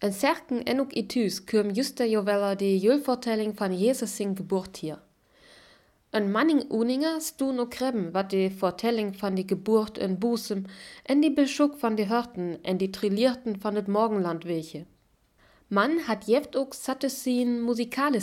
En serken en itus küm juste jovella de julfortelling van Jesus sin geburt hier. En manning uninger stu no kreben wat de fortelling van de geburt en boesem en die beschuk van de hörten en die trillierten van het morgenland weche. Man hat jeft ook satte sin musikalis